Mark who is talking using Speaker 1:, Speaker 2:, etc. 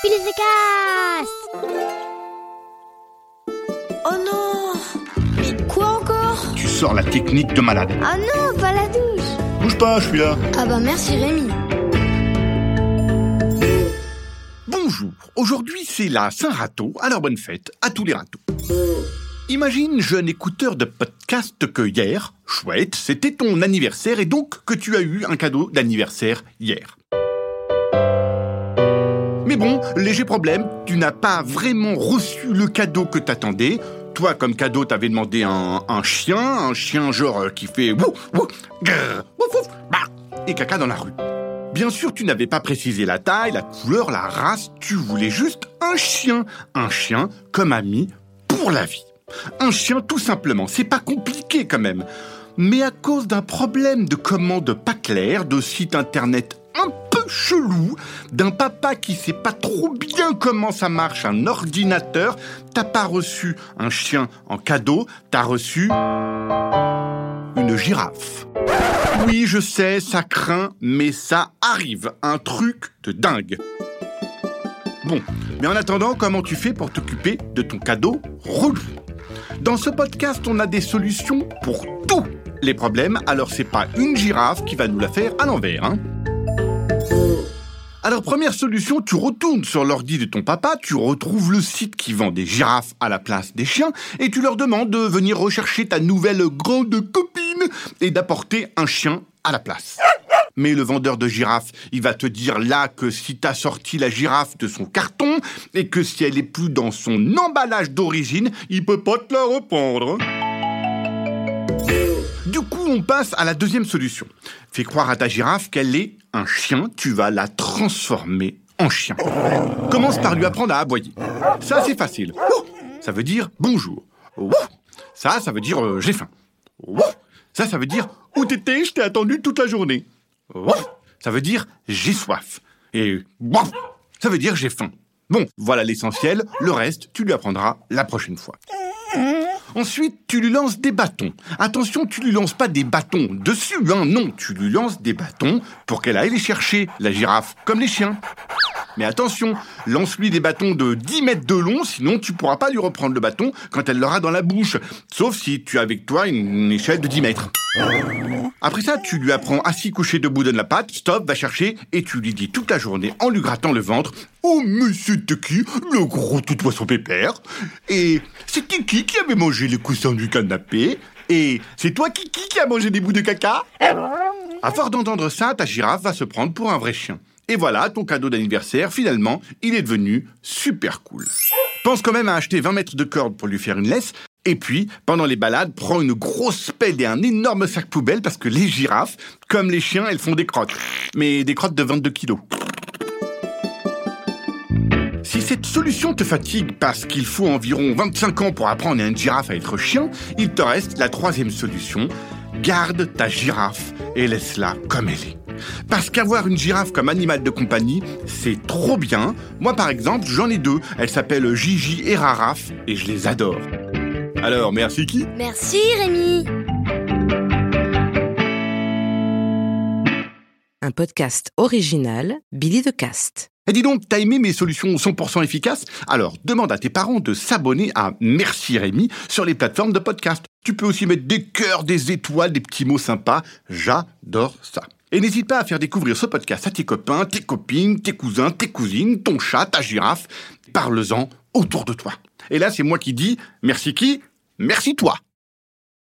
Speaker 1: Cast
Speaker 2: Oh non Mais quoi encore?
Speaker 3: Tu sors la technique de malade.
Speaker 2: Ah non, pas la douche
Speaker 3: Bouge pas, je suis là.
Speaker 2: Ah bah merci Rémi
Speaker 3: Bonjour. Aujourd'hui, c'est la Saint-Râteau. Alors bonne fête à tous les râteaux. Imagine, jeune écouteur de podcast, que hier, chouette, c'était ton anniversaire et donc que tu as eu un cadeau d'anniversaire hier. Mais bon, léger problème, tu n'as pas vraiment reçu le cadeau que t'attendais. Toi, comme cadeau, t'avais demandé un, chien, un chien genre euh, qui fait wou, wou, grrr, wouf, wouf, bah, et caca dans la rue. Bien sûr, tu n'avais pas précisé la taille, la couleur, la race, tu voulais juste un chien. Un chien comme ami pour la vie. Un chien tout simplement, c'est pas compliqué quand même. Mais à cause d'un problème de commande pas clair, de site internet un chelou, d'un papa qui sait pas trop bien comment ça marche un ordinateur, t'as pas reçu un chien en cadeau, t'as reçu une girafe. Oui, je sais, ça craint, mais ça arrive. Un truc de dingue. Bon, mais en attendant, comment tu fais pour t'occuper de ton cadeau relou? Dans ce podcast, on a des solutions pour tous les problèmes, alors c'est pas une girafe qui va nous la faire à l'envers, hein alors première solution, tu retournes sur l'ordi de ton papa, tu retrouves le site qui vend des girafes à la place des chiens et tu leur demandes de venir rechercher ta nouvelle grande copine et d'apporter un chien à la place. Mais le vendeur de girafes, il va te dire là que si t'as sorti la girafe de son carton et que si elle est plus dans son emballage d'origine, il peut pas te la reprendre. On passe à la deuxième solution. Fais croire à ta girafe qu'elle est un chien, tu vas la transformer en chien. Commence par lui apprendre à aboyer. Ça, c'est facile. Ça veut dire bonjour. Ça, ça veut dire euh, j'ai faim. Ça, ça veut dire où t'étais, je t'ai attendu toute la journée. Ça veut dire j'ai soif. Et ça veut dire j'ai faim. Bon, voilà l'essentiel. Le reste, tu lui apprendras la prochaine fois. Ensuite, tu lui lances des bâtons. Attention, tu lui lances pas des bâtons dessus, hein, non, tu lui lances des bâtons pour qu'elle aille les chercher, la girafe, comme les chiens. Mais attention, lance-lui des bâtons de 10 mètres de long, sinon tu pourras pas lui reprendre le bâton quand elle l'aura dans la bouche. Sauf si tu as avec toi une échelle de 10 mètres. Après ça, tu lui apprends assis couché debout donne la patte, stop, va chercher, et tu lui dis toute la journée en lui grattant le ventre Oh, monsieur Tucky, le gros tout poisson pépère? Et c'est Kiki qui avait mangé les coussins du canapé? Et c'est toi, Kiki, qui a mangé des bouts de caca? À force d'entendre ça, ta girafe va se prendre pour un vrai chien. Et voilà, ton cadeau d'anniversaire, finalement, il est devenu super cool. Pense quand même à acheter 20 mètres de corde pour lui faire une laisse. Et puis, pendant les balades, prends une grosse pelle et un énorme sac poubelle parce que les girafes, comme les chiens, elles font des crottes. Mais des crottes de 22 kilos. Si cette solution te fatigue parce qu'il faut environ 25 ans pour apprendre à une girafe à être chien, il te reste la troisième solution. Garde ta girafe et laisse-la comme elle est. Parce qu'avoir une girafe comme animal de compagnie, c'est trop bien. Moi par exemple, j'en ai deux. Elles s'appellent Gigi et Raraf et je les adore. Alors, merci qui
Speaker 2: Merci Rémi
Speaker 4: Un podcast original Billy de Cast.
Speaker 3: Et dis donc, t'as aimé mes solutions 100% efficaces Alors, demande à tes parents de s'abonner à Merci Rémi sur les plateformes de podcast. Tu peux aussi mettre des cœurs, des étoiles, des petits mots sympas. J'adore ça. Et n'hésite pas à faire découvrir ce podcast à tes copains, tes copines, tes cousins, tes cousines, ton chat, ta girafe. Parle-en autour de toi. Et là, c'est moi qui dis merci qui Merci toi.